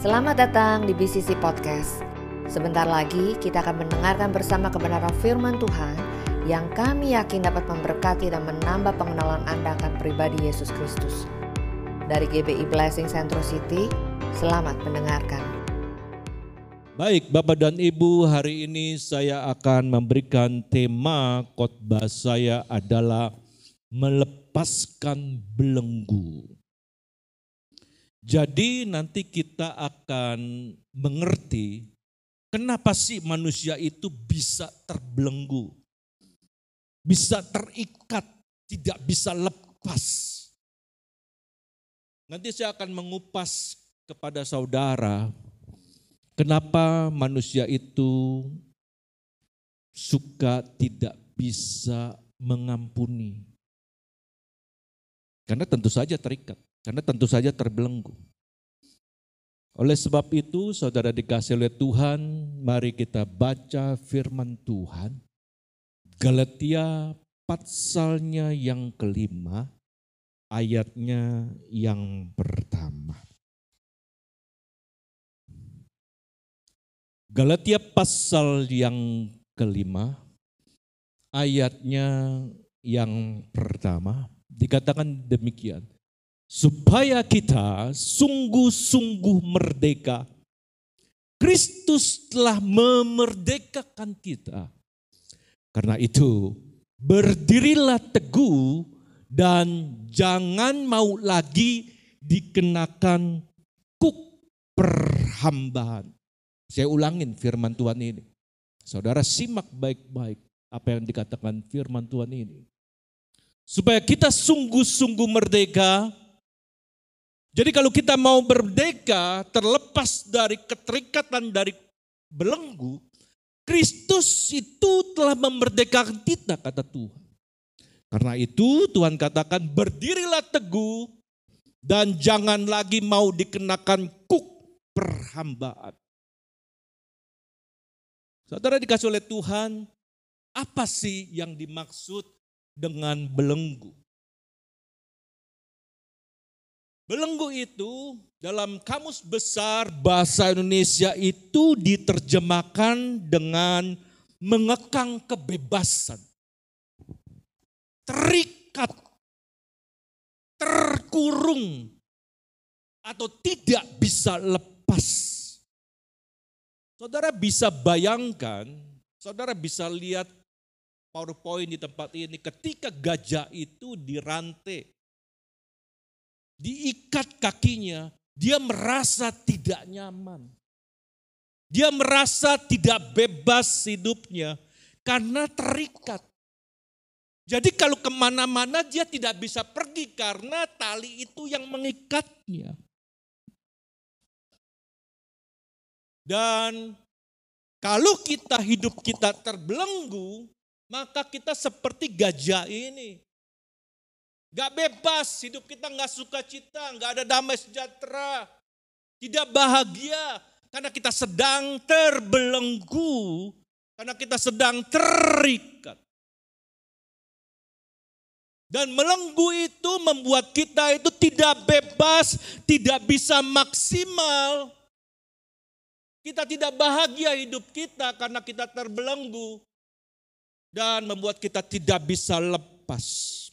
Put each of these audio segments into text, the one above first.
Selamat datang di BCC Podcast. Sebentar lagi kita akan mendengarkan bersama kebenaran firman Tuhan yang kami yakin dapat memberkati dan menambah pengenalan Anda akan pribadi Yesus Kristus. Dari GBI Blessing Central City, selamat mendengarkan. Baik, Bapak dan Ibu, hari ini saya akan memberikan tema khotbah saya adalah melepaskan belenggu. Jadi nanti kita akan mengerti kenapa sih manusia itu bisa terbelenggu. Bisa terikat, tidak bisa lepas. Nanti saya akan mengupas kepada saudara kenapa manusia itu suka tidak bisa mengampuni. Karena tentu saja terikat. Karena tentu saja terbelenggu. Oleh sebab itu, saudara dikasih oleh Tuhan, mari kita baca firman Tuhan. Galatia patsalnya yang kelima, ayatnya yang pertama. Galatia pasal yang kelima, ayatnya yang pertama, dikatakan demikian supaya kita sungguh-sungguh merdeka. Kristus telah memerdekakan kita. Karena itu, berdirilah teguh dan jangan mau lagi dikenakan kuk perhambaan. Saya ulangin firman Tuhan ini. Saudara simak baik-baik apa yang dikatakan firman Tuhan ini. Supaya kita sungguh-sungguh merdeka, jadi kalau kita mau merdeka, terlepas dari keterikatan dari belenggu, Kristus itu telah memerdekakan kita, kata Tuhan. Karena itu Tuhan katakan berdirilah teguh dan jangan lagi mau dikenakan kuk perhambaan. Saudara dikasih oleh Tuhan, apa sih yang dimaksud dengan belenggu? Belenggu itu dalam kamus besar bahasa Indonesia itu diterjemahkan dengan mengekang kebebasan. Terikat, terkurung, atau tidak bisa lepas. Saudara bisa bayangkan, saudara bisa lihat PowerPoint di tempat ini ketika gajah itu dirantai diikat kakinya, dia merasa tidak nyaman. Dia merasa tidak bebas hidupnya karena terikat. Jadi kalau ke mana-mana dia tidak bisa pergi karena tali itu yang mengikatnya. Dan kalau kita hidup kita terbelenggu, maka kita seperti gajah ini. Gak bebas, hidup kita gak suka cita, gak ada damai sejahtera. Tidak bahagia, karena kita sedang terbelenggu, karena kita sedang terikat. Dan melenggu itu membuat kita itu tidak bebas, tidak bisa maksimal. Kita tidak bahagia hidup kita karena kita terbelenggu. Dan membuat kita tidak bisa lepas.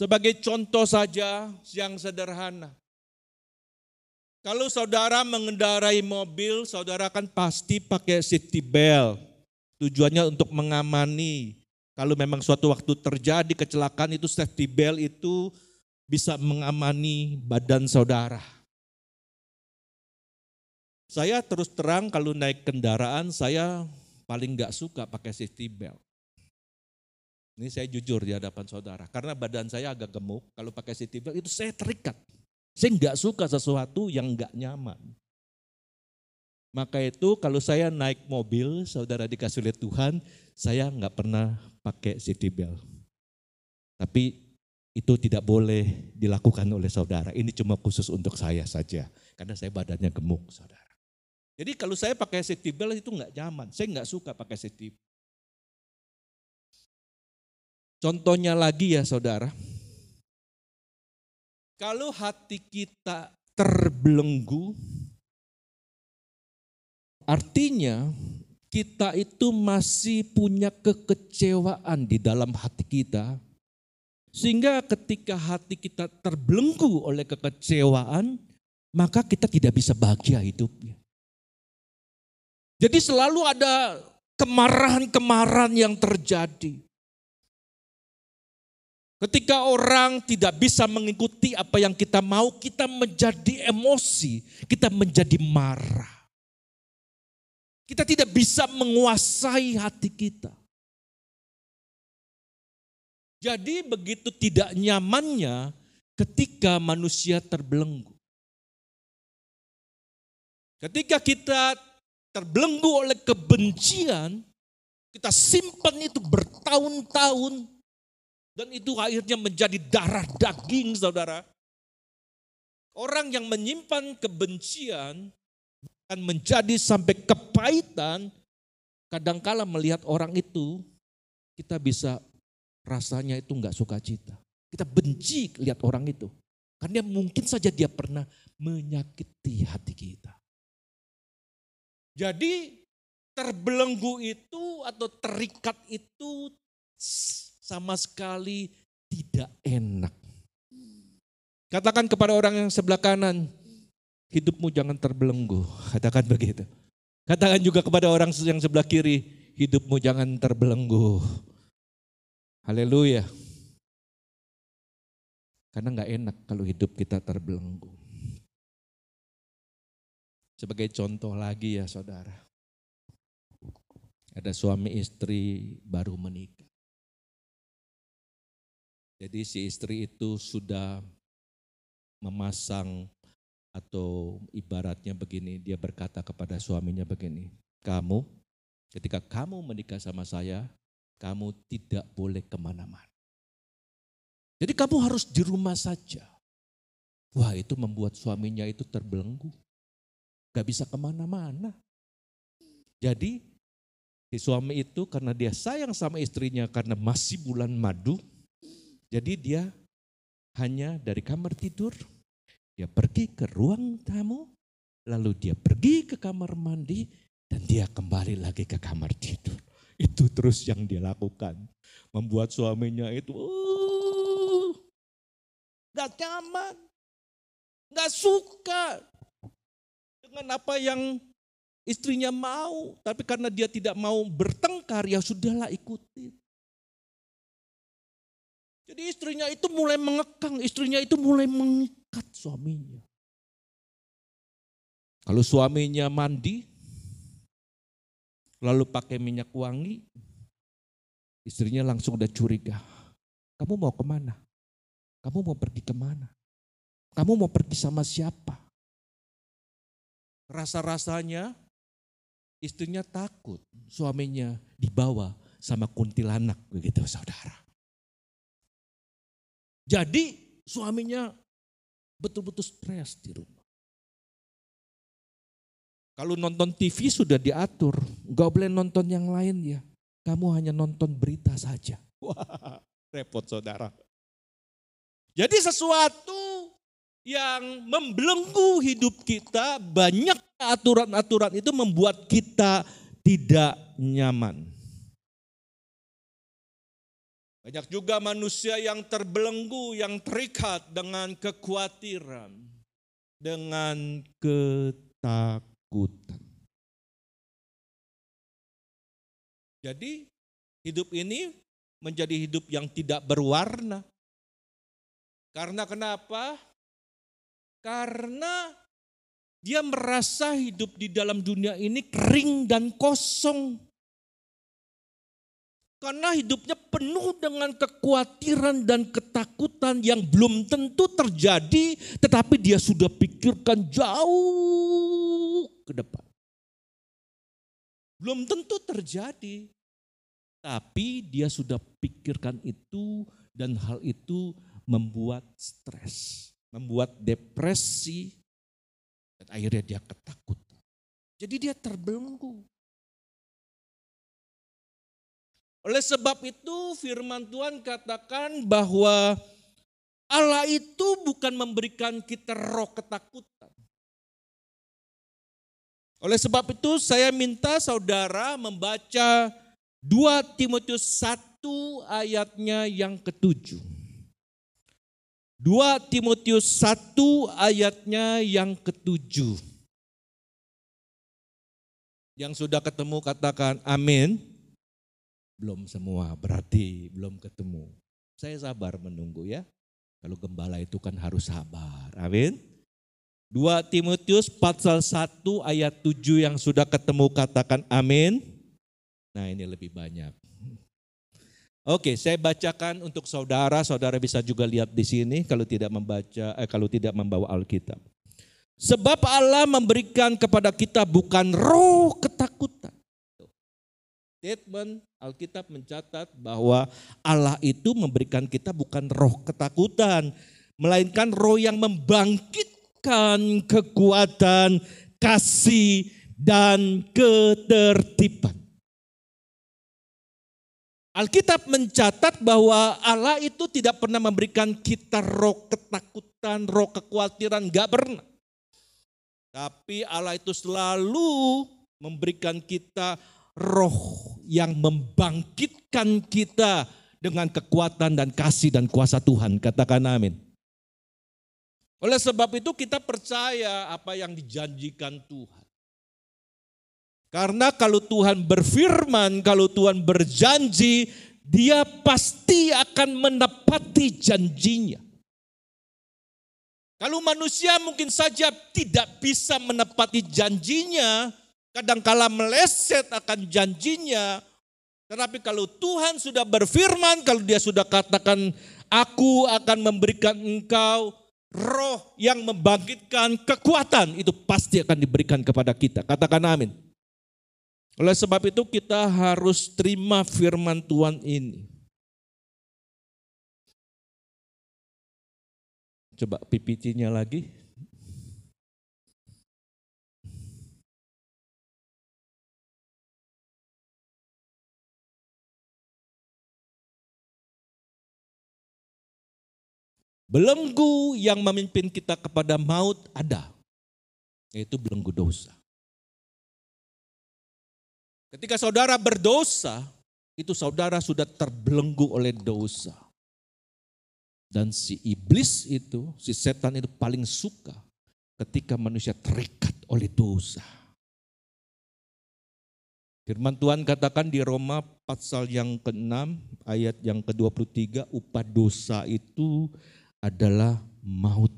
Sebagai contoh saja yang sederhana. Kalau saudara mengendarai mobil, saudara kan pasti pakai safety belt. Tujuannya untuk mengamani. Kalau memang suatu waktu terjadi kecelakaan itu safety belt itu bisa mengamani badan saudara. Saya terus terang kalau naik kendaraan saya paling nggak suka pakai safety belt. Ini saya jujur di hadapan saudara. Karena badan saya agak gemuk, kalau pakai city belt itu saya terikat. Saya nggak suka sesuatu yang nggak nyaman. Maka itu kalau saya naik mobil, saudara dikasih oleh Tuhan, saya nggak pernah pakai city belt. Tapi itu tidak boleh dilakukan oleh saudara. Ini cuma khusus untuk saya saja. Karena saya badannya gemuk, saudara. Jadi kalau saya pakai safety belt itu nggak nyaman. Saya nggak suka pakai safety Contohnya lagi ya saudara. Kalau hati kita terbelenggu, Artinya kita itu masih punya kekecewaan di dalam hati kita. Sehingga ketika hati kita terbelenggu oleh kekecewaan, maka kita tidak bisa bahagia hidupnya. Jadi selalu ada kemarahan-kemarahan yang terjadi. Ketika orang tidak bisa mengikuti apa yang kita mau, kita menjadi emosi, kita menjadi marah. Kita tidak bisa menguasai hati kita. Jadi begitu tidak nyamannya ketika manusia terbelenggu. Ketika kita terbelenggu oleh kebencian, kita simpan itu bertahun-tahun dan itu akhirnya menjadi darah daging saudara. Orang yang menyimpan kebencian akan menjadi sampai kepahitan, kadangkala melihat orang itu, kita bisa rasanya itu nggak suka cita. Kita benci lihat orang itu. Karena mungkin saja dia pernah menyakiti hati kita. Jadi terbelenggu itu atau terikat itu sama sekali tidak enak. Katakan kepada orang yang sebelah kanan, hidupmu jangan terbelenggu. Katakan begitu. Katakan juga kepada orang yang sebelah kiri, hidupmu jangan terbelenggu. Haleluya. Karena nggak enak kalau hidup kita terbelenggu. Sebagai contoh lagi ya saudara. Ada suami istri baru menikah. Jadi si istri itu sudah memasang atau ibaratnya begini, dia berkata kepada suaminya begini, kamu ketika kamu menikah sama saya, kamu tidak boleh ke mana-mana. Jadi kamu harus di rumah saja. Wah itu membuat suaminya itu terbelenggu. Gak bisa ke mana-mana. Jadi si suami itu karena dia sayang sama istrinya karena masih bulan madu. Jadi dia hanya dari kamar tidur dia pergi ke ruang tamu, lalu dia pergi ke kamar mandi, dan dia kembali lagi ke kamar tidur. Itu terus yang dia lakukan. Membuat suaminya itu, uh, gak nyaman, gak suka dengan apa yang istrinya mau. Tapi karena dia tidak mau bertengkar, ya sudahlah ikutin. Jadi istrinya itu mulai mengekang, istrinya itu mulai mengikat suaminya. Kalau suaminya mandi, lalu pakai minyak wangi, istrinya langsung udah curiga. Kamu mau ke mana? Kamu mau pergi ke mana? Kamu mau pergi sama siapa? Rasa-rasanya istrinya takut suaminya dibawa sama kuntilanak begitu saudara. Jadi suaminya betul-betul stres di rumah. Kalau nonton TV sudah diatur, nggak boleh nonton yang lain ya. Kamu hanya nonton berita saja. Wah, repot saudara. Jadi sesuatu yang membelenggu hidup kita, banyak aturan-aturan itu membuat kita tidak nyaman. Banyak juga manusia yang terbelenggu, yang terikat dengan kekhawatiran, dengan ketakutan. Jadi hidup ini menjadi hidup yang tidak berwarna. Karena kenapa? Karena dia merasa hidup di dalam dunia ini kering dan kosong. Karena hidupnya penuh dengan kekhawatiran dan ketakutan yang belum tentu terjadi, tetapi dia sudah pikirkan jauh ke depan. Belum tentu terjadi, tapi dia sudah pikirkan itu dan hal itu membuat stres, membuat depresi, dan akhirnya dia ketakutan. Jadi dia terbelenggu. Oleh sebab itu firman Tuhan katakan bahwa Allah itu bukan memberikan kita roh ketakutan. Oleh sebab itu saya minta saudara membaca 2 Timotius 1 ayatnya yang ketujuh. 2 Timotius 1 ayatnya yang ketujuh. Yang sudah ketemu katakan amin. Belum semua, berarti belum ketemu. Saya sabar menunggu ya. Kalau gembala itu kan harus sabar. Amin. 2 Timotius pasal 1 ayat 7 yang sudah ketemu katakan amin. Nah ini lebih banyak. Oke, saya bacakan untuk saudara. Saudara bisa juga lihat di sini kalau tidak membaca, eh, kalau tidak membawa Alkitab. Sebab Allah memberikan kepada kita bukan roh ketakutan. Statement Alkitab mencatat bahwa Allah itu memberikan kita bukan roh ketakutan, melainkan roh yang membangkit memberikan kekuatan, kasih, dan ketertiban. Alkitab mencatat bahwa Allah itu tidak pernah memberikan kita roh ketakutan, roh kekhawatiran, gak pernah. Tapi Allah itu selalu memberikan kita roh yang membangkitkan kita dengan kekuatan dan kasih dan kuasa Tuhan. Katakan amin. Oleh sebab itu kita percaya apa yang dijanjikan Tuhan. Karena kalau Tuhan berfirman, kalau Tuhan berjanji, dia pasti akan menepati janjinya. Kalau manusia mungkin saja tidak bisa menepati janjinya, kadangkala meleset akan janjinya, tetapi kalau Tuhan sudah berfirman, kalau dia sudah katakan, aku akan memberikan engkau roh yang membangkitkan kekuatan itu pasti akan diberikan kepada kita. Katakan amin. Oleh sebab itu kita harus terima firman Tuhan ini. Coba PPT-nya lagi. Belenggu yang memimpin kita kepada maut ada, yaitu belenggu dosa. Ketika saudara berdosa, itu saudara sudah terbelenggu oleh dosa. Dan si iblis itu, si setan itu paling suka ketika manusia terikat oleh dosa. Firman Tuhan katakan di Roma pasal yang ke-6 ayat yang ke-23 upah dosa itu adalah maut.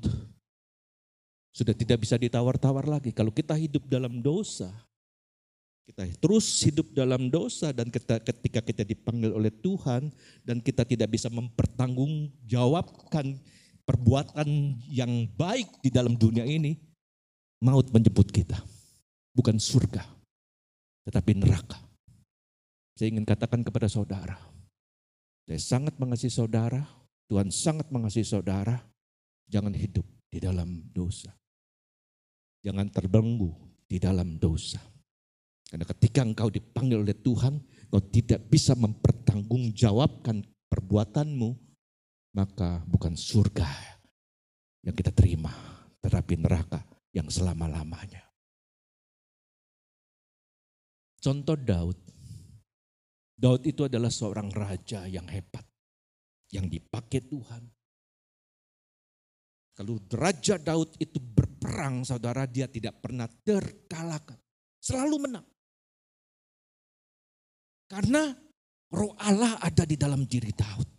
Sudah tidak bisa ditawar-tawar lagi. Kalau kita hidup dalam dosa, kita terus hidup dalam dosa dan ketika kita dipanggil oleh Tuhan dan kita tidak bisa mempertanggungjawabkan perbuatan yang baik di dalam dunia ini, maut menjemput kita. Bukan surga, tetapi neraka. Saya ingin katakan kepada saudara, saya sangat mengasihi saudara, Tuhan sangat mengasihi saudara, jangan hidup di dalam dosa. Jangan terbelenggu di dalam dosa. Karena ketika engkau dipanggil oleh Tuhan, engkau tidak bisa mempertanggungjawabkan perbuatanmu, maka bukan surga yang kita terima, tetapi neraka yang selama-lamanya. Contoh Daud. Daud itu adalah seorang raja yang hebat yang dipakai Tuhan. Kalau Raja Daud itu berperang, saudara, dia tidak pernah terkalahkan. Selalu menang. Karena roh Allah ada di dalam diri Daud.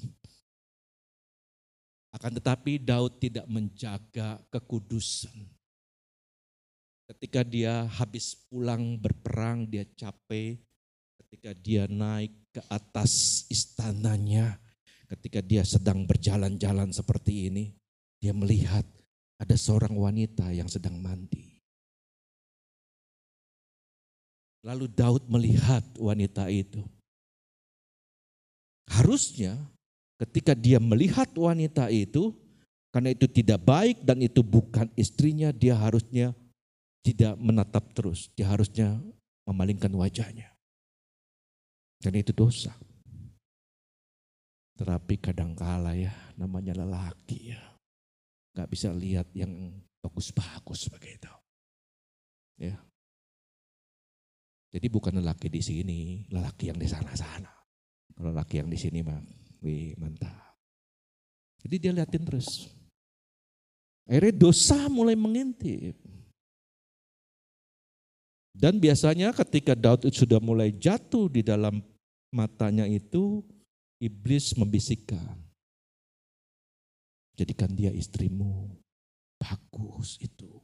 Akan tetapi Daud tidak menjaga kekudusan. Ketika dia habis pulang berperang, dia capek. Ketika dia naik ke atas istananya, ketika dia sedang berjalan-jalan seperti ini, dia melihat ada seorang wanita yang sedang mandi. Lalu Daud melihat wanita itu. Harusnya ketika dia melihat wanita itu, karena itu tidak baik dan itu bukan istrinya, dia harusnya tidak menatap terus. Dia harusnya memalingkan wajahnya. Dan itu dosa. Terapi kadangkala ya, namanya lelaki ya. Gak bisa lihat yang bagus-bagus begitu. Ya. Jadi bukan lelaki di sini, lelaki yang di sana-sana. Kalau lelaki yang di sini mah, wih mantap. Jadi dia liatin terus. Akhirnya dosa mulai mengintip. Dan biasanya ketika Daud sudah mulai jatuh di dalam matanya itu, iblis membisikkan. Jadikan dia istrimu. Bagus itu.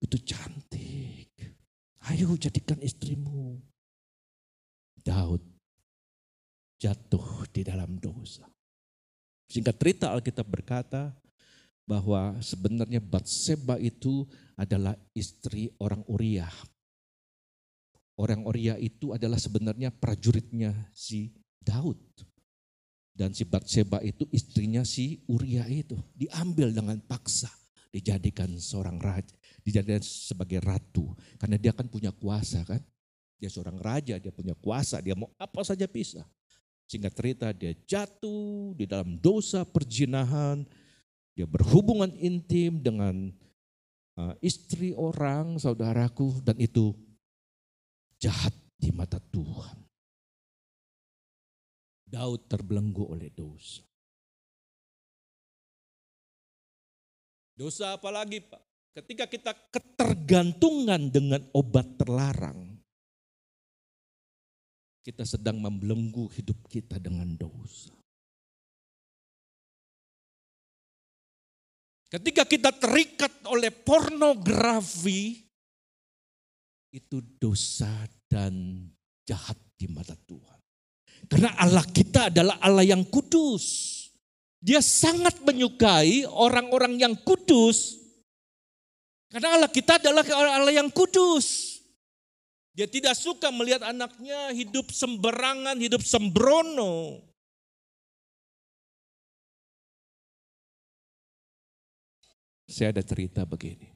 Itu cantik. Ayo jadikan istrimu. Daud jatuh di dalam dosa. Singkat cerita Alkitab berkata bahwa sebenarnya Batseba itu adalah istri orang Uriah, Orang Oria itu adalah sebenarnya prajuritnya si Daud. Dan si Batseba itu istrinya si Uria itu. Diambil dengan paksa. Dijadikan seorang raja. Dijadikan sebagai ratu. Karena dia kan punya kuasa kan. Dia seorang raja, dia punya kuasa. Dia mau apa saja bisa. Singkat cerita dia jatuh di dalam dosa perjinahan. Dia berhubungan intim dengan uh, istri orang, saudaraku. Dan itu jahat di mata Tuhan. Daud terbelenggu oleh dosa. Dosa apa lagi Pak? Ketika kita ketergantungan dengan obat terlarang, kita sedang membelenggu hidup kita dengan dosa. Ketika kita terikat oleh pornografi, itu dosa dan jahat di mata Tuhan. Karena Allah kita adalah Allah yang kudus. Dia sangat menyukai orang-orang yang kudus. Karena Allah kita adalah Allah yang kudus. Dia tidak suka melihat anaknya hidup sembarangan, hidup sembrono. Saya ada cerita begini.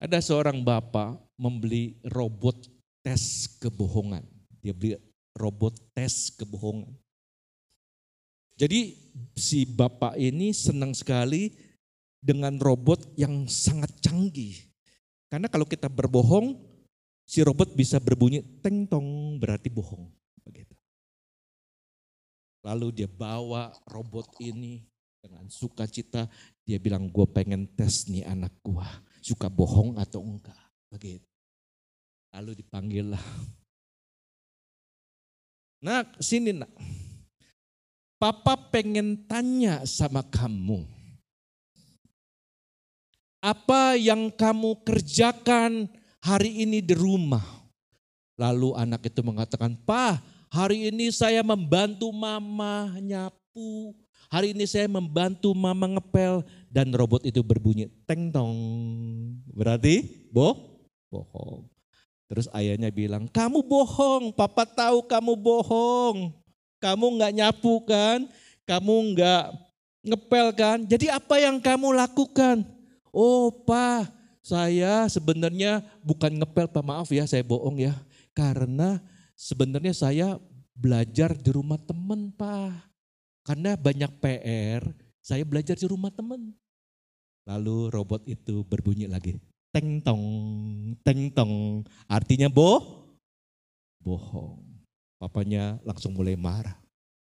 Ada seorang bapak membeli robot tes kebohongan. Dia beli robot tes kebohongan. Jadi si bapak ini senang sekali dengan robot yang sangat canggih. Karena kalau kita berbohong, si robot bisa berbunyi teng tong berarti bohong. Lalu dia bawa robot ini dengan sukacita, dia bilang gue pengen tes nih anak gue suka bohong atau enggak. Lalu dipanggil lah. Nak, sini nak. Papa pengen tanya sama kamu. Apa yang kamu kerjakan hari ini di rumah? Lalu anak itu mengatakan, Pak, hari ini saya membantu mama nyapu, Hari ini saya membantu mama ngepel dan robot itu berbunyi teng tong. Berarti boh bohong. Terus ayahnya bilang, kamu bohong, papa tahu kamu bohong. Kamu nggak nyapu kan, kamu nggak ngepel kan. Jadi apa yang kamu lakukan? Oh pak, saya sebenarnya bukan ngepel, pak maaf ya saya bohong ya. Karena sebenarnya saya belajar di rumah temen pak. Karena banyak PR, saya belajar di rumah teman. Lalu robot itu berbunyi lagi. Teng tong, teng tong. Artinya boh, bohong. Papanya langsung mulai marah.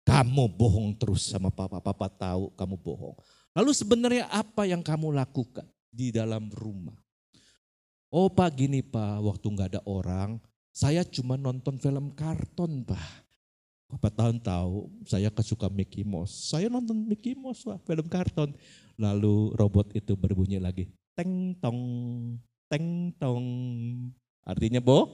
Kamu bohong terus sama papa, papa tahu kamu bohong. Lalu sebenarnya apa yang kamu lakukan di dalam rumah? Oh pak gini pak, waktu nggak ada orang, saya cuma nonton film karton pak. Bapak tahun tahu saya kesuka Mickey Mouse. Saya nonton Mickey Mouse lah, film karton. Lalu robot itu berbunyi lagi. Teng tong, teng tong. Artinya boh,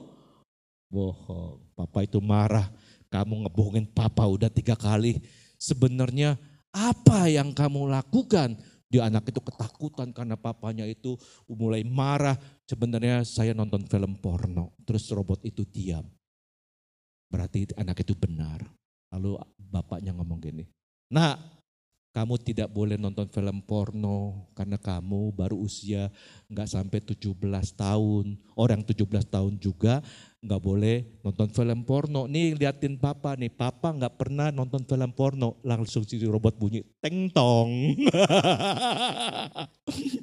bohong. Papa itu marah. Kamu ngebohongin papa udah tiga kali. Sebenarnya apa yang kamu lakukan? Dia anak itu ketakutan karena papanya itu mulai marah. Sebenarnya saya nonton film porno. Terus robot itu diam. Berarti anak itu benar. Lalu bapaknya ngomong gini, nah kamu tidak boleh nonton film porno karena kamu baru usia nggak sampai 17 tahun. Orang 17 tahun juga nggak boleh nonton film porno. Nih liatin papa nih, papa nggak pernah nonton film porno. Langsung si robot bunyi teng tong.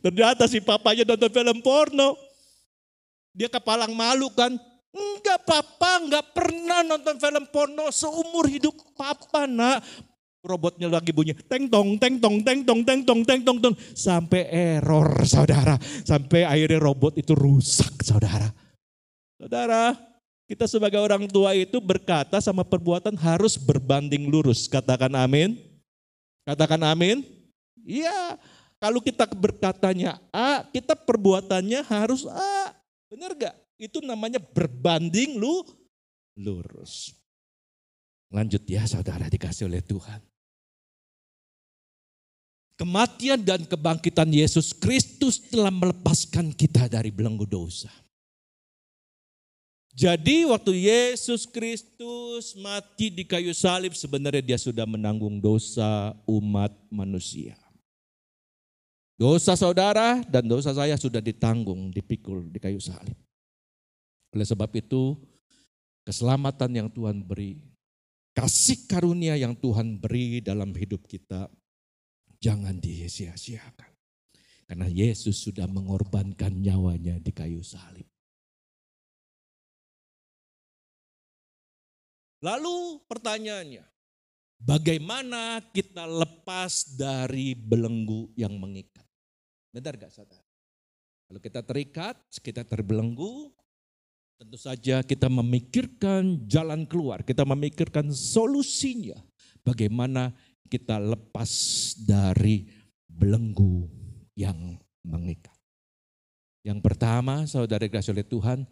Ternyata si papanya nonton film porno. Dia kepalang malu kan? Enggak papa, enggak pernah nonton film porno seumur hidup papa nak. Robotnya lagi bunyi teng tong teng tong teng tong teng tong teng tong tong sampai error saudara, sampai akhirnya robot itu rusak saudara. Saudara, kita sebagai orang tua itu berkata sama perbuatan harus berbanding lurus. Katakan amin. Katakan amin. Iya, kalau kita berkatanya A, kita perbuatannya harus A. Benar gak? Itu namanya berbanding lu lurus. Lanjut ya saudara dikasih oleh Tuhan. Kematian dan kebangkitan Yesus Kristus telah melepaskan kita dari belenggu dosa. Jadi waktu Yesus Kristus mati di kayu salib sebenarnya dia sudah menanggung dosa umat manusia. Dosa saudara dan dosa saya sudah ditanggung, dipikul di kayu salib. Oleh sebab itu, keselamatan yang Tuhan beri, kasih karunia yang Tuhan beri dalam hidup kita, jangan disia-siakan. Karena Yesus sudah mengorbankan nyawanya di kayu salib. Lalu pertanyaannya, bagaimana kita lepas dari belenggu yang mengikat? Benar gak saudara? Kalau kita terikat, kita terbelenggu, tentu saja kita memikirkan jalan keluar, kita memikirkan solusinya. Bagaimana kita lepas dari belenggu yang mengikat. Yang pertama, saudara kasih oleh Tuhan,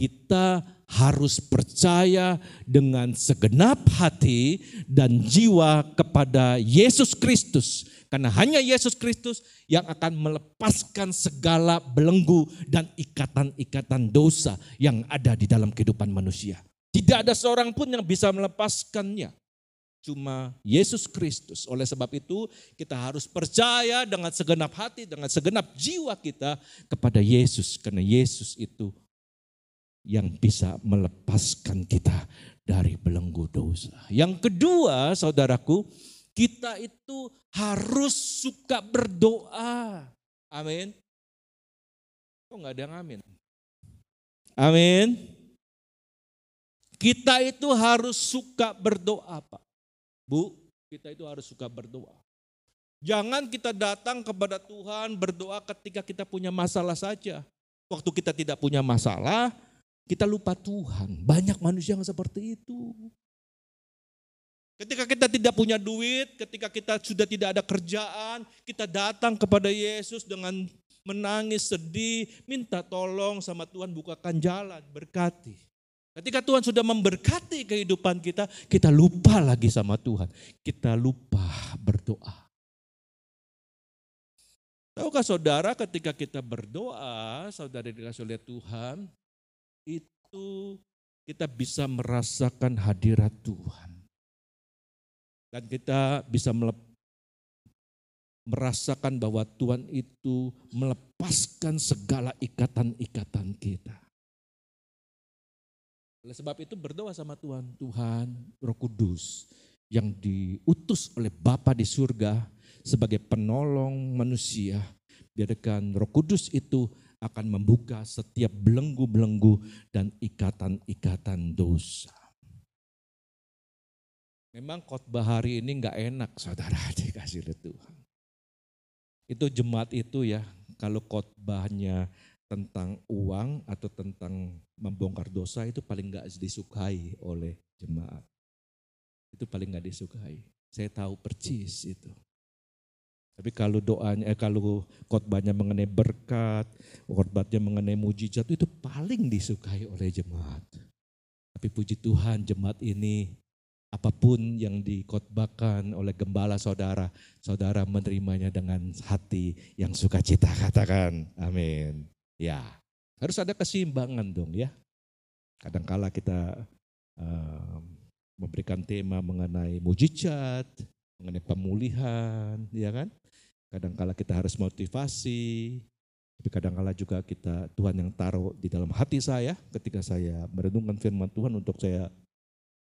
kita harus percaya dengan segenap hati dan jiwa kepada Yesus Kristus. Karena hanya Yesus Kristus yang akan melepaskan segala belenggu dan ikatan-ikatan dosa yang ada di dalam kehidupan manusia. Tidak ada seorang pun yang bisa melepaskannya. Cuma Yesus Kristus. Oleh sebab itu kita harus percaya dengan segenap hati, dengan segenap jiwa kita kepada Yesus. Karena Yesus itu yang bisa melepaskan kita dari belenggu dosa. Yang kedua, saudaraku, kita itu harus suka berdoa. Amin. Kok nggak ada yang amin? Amin. Kita itu harus suka berdoa, Pak. Bu, kita itu harus suka berdoa. Jangan kita datang kepada Tuhan berdoa ketika kita punya masalah saja. Waktu kita tidak punya masalah, kita lupa Tuhan. Banyak manusia yang seperti itu. Ketika kita tidak punya duit, ketika kita sudah tidak ada kerjaan, kita datang kepada Yesus dengan menangis, sedih, minta tolong sama Tuhan bukakan jalan, berkati. Ketika Tuhan sudah memberkati kehidupan kita, kita lupa lagi sama Tuhan. Kita lupa berdoa. Tahukah saudara ketika kita berdoa, saudara dikasih oleh Tuhan, itu kita bisa merasakan hadirat Tuhan. Dan kita bisa merasakan bahwa Tuhan itu melepaskan segala ikatan-ikatan kita. Oleh sebab itu berdoa sama Tuhan, Tuhan Roh Kudus yang diutus oleh Bapa di surga sebagai penolong manusia. Biarkan Roh Kudus itu akan membuka setiap belenggu-belenggu dan ikatan-ikatan dosa. Memang khotbah hari ini nggak enak saudara dikasih oleh Tuhan. Itu jemaat itu ya, kalau khotbahnya tentang uang atau tentang membongkar dosa itu paling nggak disukai oleh jemaat. Itu paling nggak disukai. Saya tahu percis itu. Tapi kalau doanya, eh, kalau khotbahnya mengenai berkat, khotbahnya mengenai mujizat itu paling disukai oleh jemaat. Tapi puji Tuhan jemaat ini apa pun yang dikhotbahkan oleh gembala saudara, saudara menerimanya dengan hati yang sukacita katakan amin. Ya, harus ada keseimbangan dong ya. Kadangkala kita uh, memberikan tema mengenai mujizat, mengenai pemulihan, ya kan? Kadangkala kita harus motivasi, tapi kadangkala juga kita Tuhan yang taruh di dalam hati saya ketika saya merenungkan firman Tuhan untuk saya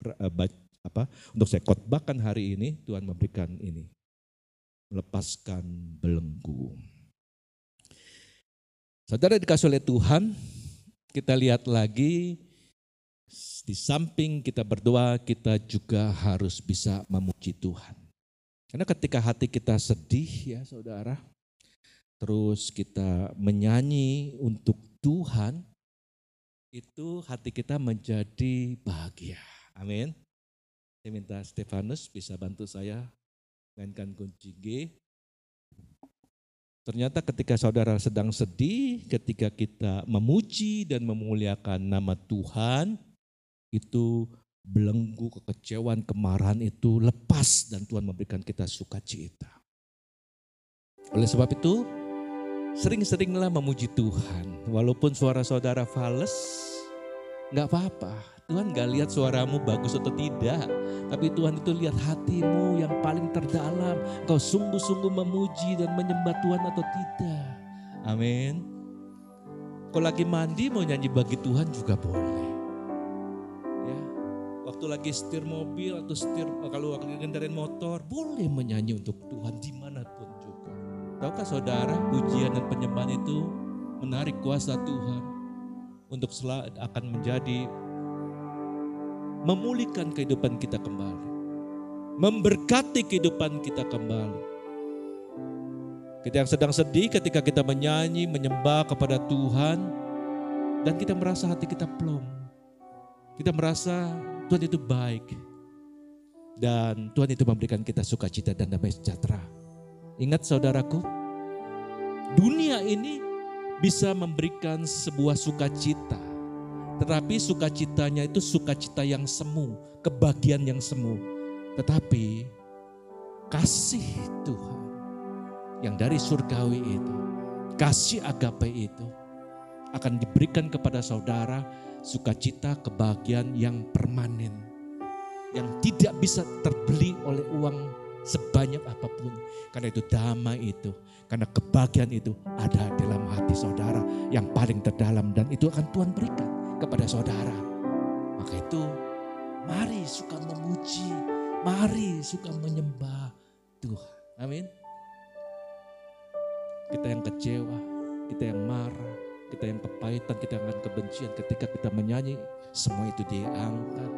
eh, apa untuk saya khotbahkan hari ini Tuhan memberikan ini melepaskan belenggu. Saudara dikasih oleh Tuhan, kita lihat lagi di samping kita berdoa, kita juga harus bisa memuji Tuhan. Karena ketika hati kita sedih ya saudara, terus kita menyanyi untuk Tuhan, itu hati kita menjadi bahagia. Amin. Saya minta Stefanus bisa bantu saya mainkan kunci G. Ternyata ketika saudara sedang sedih, ketika kita memuji dan memuliakan nama Tuhan, itu belenggu, kekecewaan, kemarahan itu lepas dan Tuhan memberikan kita sukacita. Oleh sebab itu, sering-seringlah memuji Tuhan. Walaupun suara saudara fales, nggak apa-apa. Tuhan nggak lihat suaramu bagus atau tidak. Tapi Tuhan itu lihat hatimu yang paling terdalam. Kau sungguh-sungguh memuji dan menyembah Tuhan atau tidak. Amin. Kau lagi mandi mau nyanyi bagi Tuhan juga boleh. Ya, waktu lagi setir mobil atau setir kalau lagi kendaraan motor boleh menyanyi untuk Tuhan di mana pun juga. Tahukah saudara pujian dan penyembahan itu menarik kuasa Tuhan untuk akan menjadi memulihkan kehidupan kita kembali. Memberkati kehidupan kita kembali. Kita yang sedang sedih ketika kita menyanyi, menyembah kepada Tuhan, dan kita merasa hati kita plong. Kita merasa Tuhan itu baik. Dan Tuhan itu memberikan kita sukacita dan damai sejahtera. Ingat saudaraku, dunia ini bisa memberikan sebuah sukacita tetapi sukacitanya itu sukacita yang semu, kebahagiaan yang semu. Tetapi kasih Tuhan yang dari surgawi itu, kasih agape itu akan diberikan kepada saudara sukacita kebahagiaan yang permanen. Yang tidak bisa terbeli oleh uang sebanyak apa pun. Karena itu damai itu, karena kebahagiaan itu ada dalam hati saudara yang paling terdalam dan itu akan Tuhan berikan kepada saudara. Maka itu mari suka memuji, mari suka menyembah Tuhan. Amin. Kita yang kecewa, kita yang marah, kita yang kepahitan, kita yang kebencian ketika kita menyanyi, semua itu diangkat.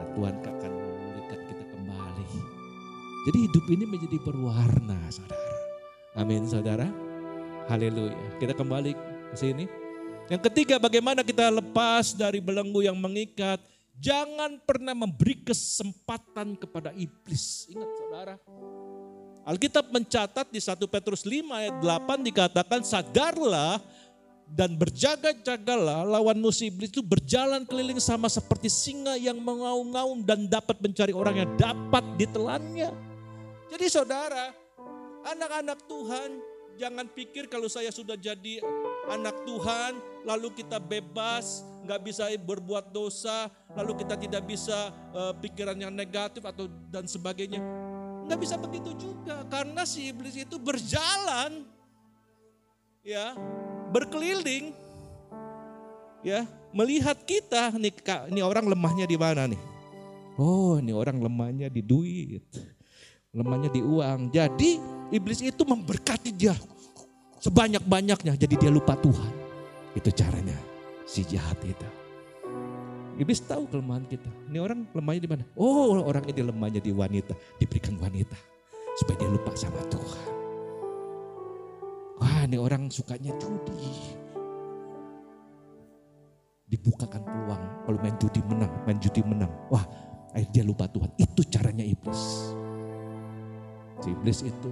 Dan Tuhan akan memulihkan kita kembali. Jadi hidup ini menjadi berwarna saudara. Amin saudara. Haleluya. Kita kembali ke sini. Yang ketiga bagaimana kita lepas dari belenggu yang mengikat. Jangan pernah memberi kesempatan kepada iblis. Ingat saudara. Alkitab mencatat di 1 Petrus 5 ayat 8 dikatakan sadarlah dan berjaga-jagalah lawan musuh iblis itu berjalan keliling sama seperti singa yang mengaum-ngaum dan dapat mencari orang yang dapat ditelannya. Jadi saudara, anak-anak Tuhan jangan pikir kalau saya sudah jadi anak Tuhan, lalu kita bebas, nggak bisa berbuat dosa, lalu kita tidak bisa uh, pikiran yang negatif atau dan sebagainya. Nggak bisa begitu juga, karena si iblis itu berjalan, ya, berkeliling, ya, melihat kita, nih, ini orang lemahnya di mana nih? Oh, ini orang lemahnya di duit, lemahnya di uang. Jadi iblis itu memberkati dia sebanyak-banyaknya jadi dia lupa Tuhan. Itu caranya si jahat itu. Iblis tahu kelemahan kita. Ini orang lemahnya di mana? Oh orang ini lemahnya di wanita. Diberikan wanita. Supaya dia lupa sama Tuhan. Wah ini orang sukanya judi. Dibukakan peluang. Kalau main judi menang. Main judi menang. Wah akhirnya dia lupa Tuhan. Itu caranya iblis. Si iblis itu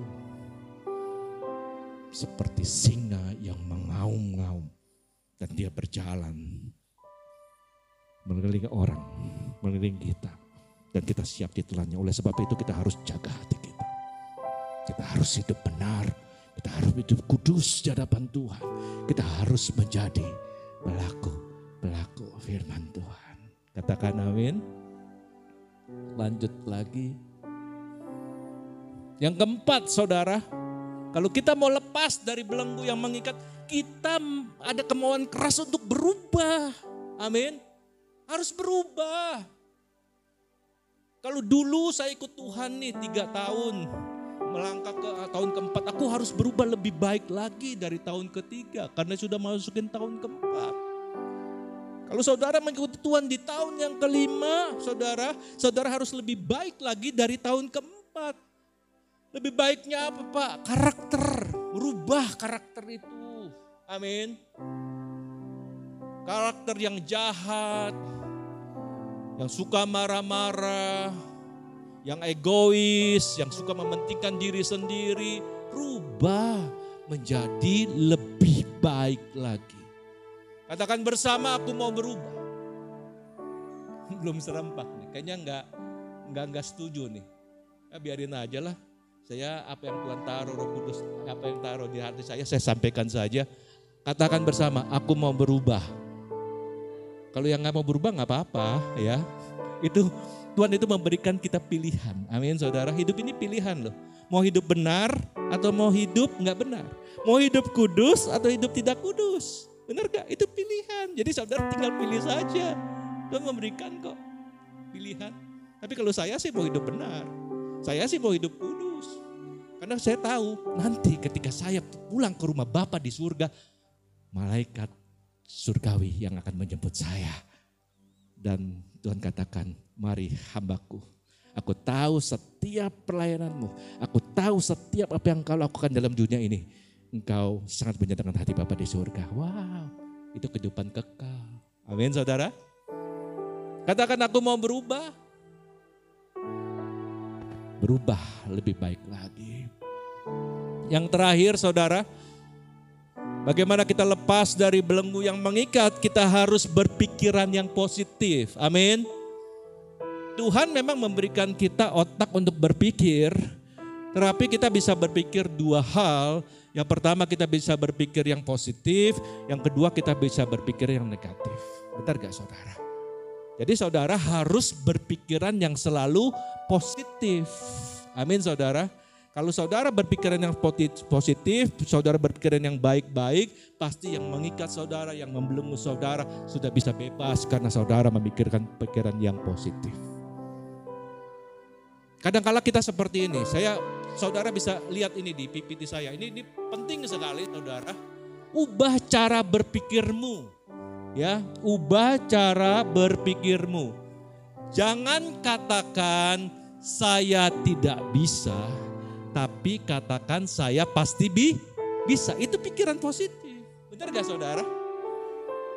seperti singa yang mengaum-ngaum dan dia berjalan mengelilingi orang, mengelilingi kita dan kita siap ditelannya. Oleh sebab itu kita harus jaga hati kita. Kita harus hidup benar, kita harus hidup kudus di hadapan Tuhan. Kita harus menjadi pelaku-pelaku firman Tuhan. Katakan amin. Lanjut lagi. Yang keempat saudara, kalau kita mau lepas dari belenggu yang mengikat, kita ada kemauan keras untuk berubah. Amin. Harus berubah. Kalau dulu saya ikut Tuhan nih tiga tahun. melangkah ke tahun keempat, aku harus berubah lebih baik lagi dari tahun ketiga karena sudah masukin tahun keempat. Kalau saudara mengikuti Tuhan di tahun yang kelima, saudara, saudara harus lebih baik lagi dari tahun keempat. Lebih baiknya apa Pak? Karakter, merubah karakter itu. Amin. Karakter yang jahat, yang suka marah-marah, yang egois, yang suka mementingkan diri sendiri, rubah menjadi lebih baik lagi. Katakan bersama aku mau berubah. Belum serempak nih, kayaknya enggak enggak enggak setuju nih. Ya, biarin aja lah. Saya apa yang Tuhan taruh Roh Kudus, apa yang taruh di hati saya saya sampaikan saja. Katakan bersama, aku mau berubah. Kalau yang nggak mau berubah nggak apa-apa ya. Itu Tuhan itu memberikan kita pilihan. Amin saudara, hidup ini pilihan loh. Mau hidup benar atau mau hidup nggak benar. Mau hidup kudus atau hidup tidak kudus. Benar gak? Itu pilihan. Jadi saudara tinggal pilih saja. Tuhan memberikan kok pilihan. Tapi kalau saya sih mau hidup benar. Saya sih mau hidup kudus. Karena saya tahu nanti ketika saya pulang ke rumah Bapa di surga, malaikat surgawi yang akan menjemput saya. Dan Tuhan katakan, mari hambaku. Aku tahu setiap pelayananmu. Aku tahu setiap apa yang kau lakukan dalam dunia ini engkau sangat menyenangkan hati Bapa di surga. Wow, itu kehidupan kekal. Amin saudara. Katakan aku mau berubah. Berubah lebih baik lagi. Yang terakhir saudara, bagaimana kita lepas dari belenggu yang mengikat, kita harus berpikiran yang positif. Amin. Tuhan memang memberikan kita otak untuk berpikir, tetapi kita bisa berpikir dua hal yang pertama kita bisa berpikir yang positif, yang kedua kita bisa berpikir yang negatif. Benar gak saudara? Jadi saudara harus berpikiran yang selalu positif. Amin saudara. Kalau saudara berpikiran yang positif, saudara berpikiran yang baik-baik, pasti yang mengikat saudara, yang membelenggu saudara sudah bisa bebas karena saudara memikirkan pikiran yang positif. Kadang-kala kita seperti ini, saya saudara bisa lihat ini di PPT saya. Ini, ini penting sekali saudara. Ubah cara berpikirmu. Ya, ubah cara berpikirmu. Jangan katakan saya tidak bisa, tapi katakan saya pasti bi bisa. Itu pikiran positif. Benar gak saudara?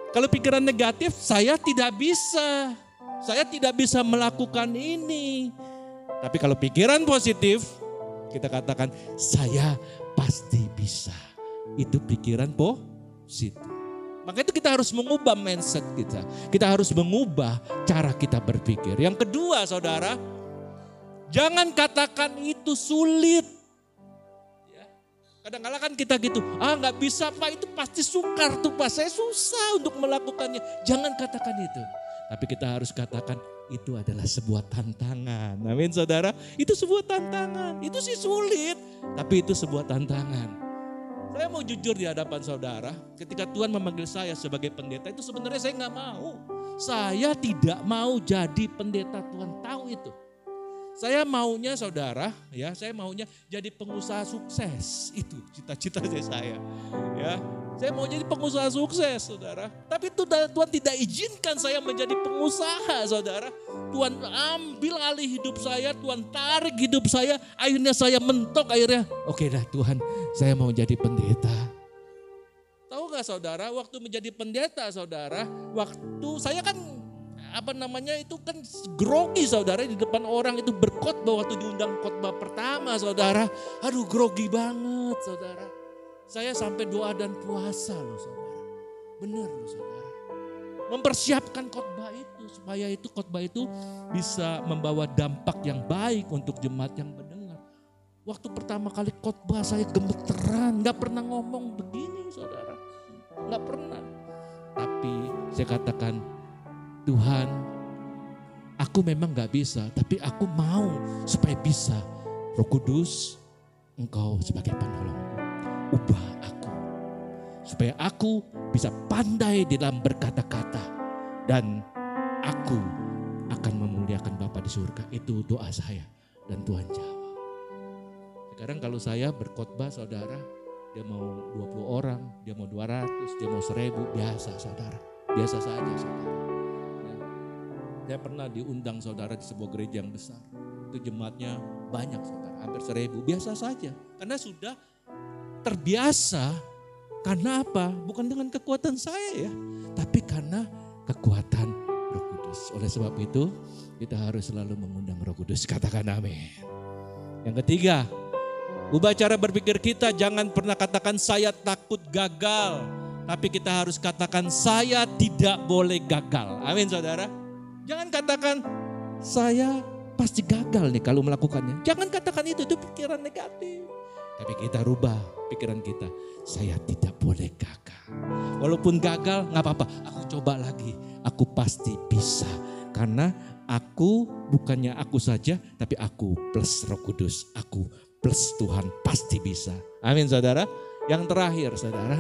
Kalau pikiran negatif, saya tidak bisa. Saya tidak bisa melakukan ini. Tapi kalau pikiran positif, kita katakan saya pasti bisa. Itu pikiran positif. Maka itu kita harus mengubah mindset kita. Kita harus mengubah cara kita berpikir. Yang kedua saudara, jangan katakan itu sulit. Ya. Kadang-kadang kan kita gitu, ah nggak bisa pak itu pasti sukar tuh pak, saya susah untuk melakukannya. Jangan katakan itu. Tapi kita harus katakan itu adalah sebuah tantangan. Amin saudara. Itu sebuah tantangan. Itu sih sulit. Tapi itu sebuah tantangan. Saya mau jujur di hadapan saudara. Ketika Tuhan memanggil saya sebagai pendeta itu sebenarnya saya nggak mau. Saya tidak mau jadi pendeta. Tuhan tahu itu. Saya maunya saudara, ya, saya maunya jadi pengusaha sukses. Itu cita-cita saya. Ya, saya mau jadi pengusaha sukses, saudara. Tapi Tuhan tidak izinkan saya menjadi pengusaha, saudara. Tuhan ambil alih hidup saya, Tuhan tarik hidup saya. Akhirnya saya mentok, akhirnya oke dah Tuhan, saya mau jadi pendeta. Tahu gak saudara, waktu menjadi pendeta saudara, waktu saya kan apa namanya itu kan grogi saudara di depan orang itu berkhotbah waktu diundang khotbah pertama saudara. Aduh grogi banget saudara. Saya sampai doa dan puasa loh saudara. Benar loh saudara. Mempersiapkan khotbah itu supaya itu khotbah itu bisa membawa dampak yang baik untuk jemaat yang mendengar. Waktu pertama kali khotbah saya gemeteran, nggak pernah ngomong begini saudara. Nggak pernah. Tapi saya katakan Tuhan, aku memang gak bisa, tapi aku mau supaya bisa. Roh Kudus, Engkau sebagai penolongku, ubah aku. Supaya aku bisa pandai dalam berkata-kata. Dan aku akan memuliakan Bapa di surga. Itu doa saya. Dan Tuhan jawab. Sekarang kalau saya berkhotbah saudara, dia mau 20 orang, dia mau 200, dia mau 1000, biasa saudara. Biasa saja saudara. Ya. Saya pernah diundang saudara di sebuah gereja yang besar. Itu jemaatnya banyak saudara, hampir 1000. Biasa saja. Karena sudah terbiasa. Karena apa? Bukan dengan kekuatan saya ya. Tapi karena kekuatan roh kudus. Oleh sebab itu kita harus selalu mengundang roh kudus. Katakan amin. Yang ketiga, Ubah cara berpikir kita, jangan pernah katakan saya takut gagal. Tapi kita harus katakan saya tidak boleh gagal. Amin saudara. Jangan katakan saya pasti gagal nih kalau melakukannya. Jangan katakan itu, itu pikiran negatif. Tapi kita rubah pikiran kita. Saya tidak boleh gagal. Walaupun gagal nggak apa-apa, aku coba lagi. Aku pasti bisa. Karena aku bukannya aku saja, tapi aku plus roh kudus. Aku plus Tuhan pasti bisa. Amin saudara. Yang terakhir saudara,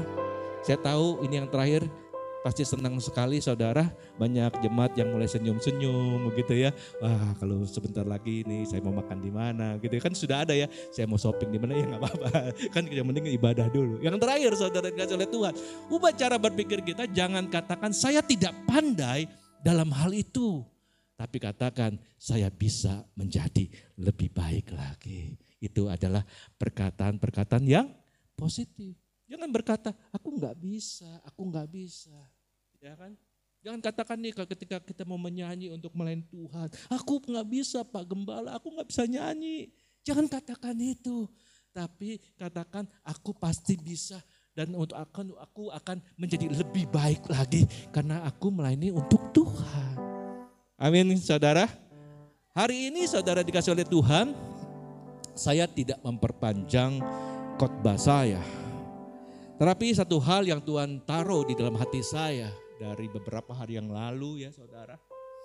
saya tahu ini yang terakhir pasti senang sekali saudara. Banyak jemaat yang mulai senyum-senyum begitu ya. Wah kalau sebentar lagi nih saya mau makan di mana gitu kan sudah ada ya. Saya mau shopping di mana ya nggak apa-apa. Kan yang penting ibadah dulu. Yang terakhir saudara dikasih oleh Tuhan. Ubah cara berpikir kita jangan katakan saya tidak pandai dalam hal itu. Tapi katakan saya bisa menjadi lebih baik lagi. Itu adalah perkataan-perkataan yang positif. Jangan berkata, aku nggak bisa, aku nggak bisa. Ya kan? Jangan katakan nih ketika kita mau menyanyi untuk melayani Tuhan. Aku nggak bisa Pak Gembala, aku nggak bisa nyanyi. Jangan katakan itu. Tapi katakan aku pasti bisa dan untuk akan aku akan menjadi lebih baik lagi karena aku melayani untuk Tuhan. Amin saudara. Hari ini saudara dikasih oleh Tuhan, saya tidak memperpanjang khotbah saya. Tetapi satu hal yang Tuhan taruh di dalam hati saya dari beberapa hari yang lalu ya saudara.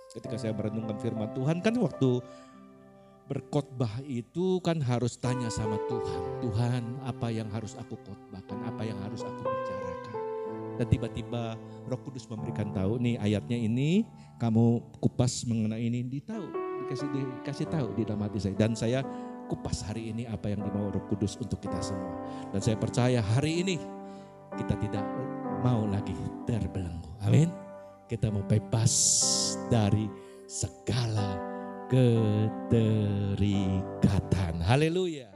Ketika saya merenungkan firman Tuhan kan waktu berkhotbah itu kan harus tanya sama Tuhan. Tuhan apa yang harus aku khotbahkan, apa yang harus aku bicarakan. Dan tiba-tiba roh kudus memberikan tahu nih ayatnya ini kamu kupas mengenai ini ditahu dikasih dikasih tahu di dalam hati saya dan saya kupas hari ini apa yang dimau Roh Kudus untuk kita semua. Dan saya percaya hari ini kita tidak mau lagi terbelenggu. Amin. Kita mau bebas dari segala keterikatan. Haleluya.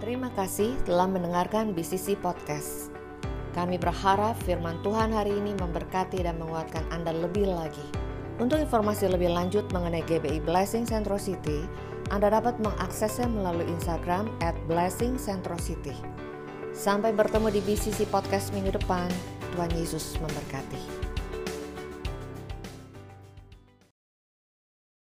Terima kasih telah mendengarkan BCC Podcast. Kami berharap firman Tuhan hari ini memberkati dan menguatkan Anda lebih lagi. Untuk informasi lebih lanjut mengenai GBI Blessing Central City, anda dapat mengaksesnya melalui Instagram at Blessing Central City. Sampai bertemu di BCC Podcast minggu depan. Tuhan Yesus memberkati.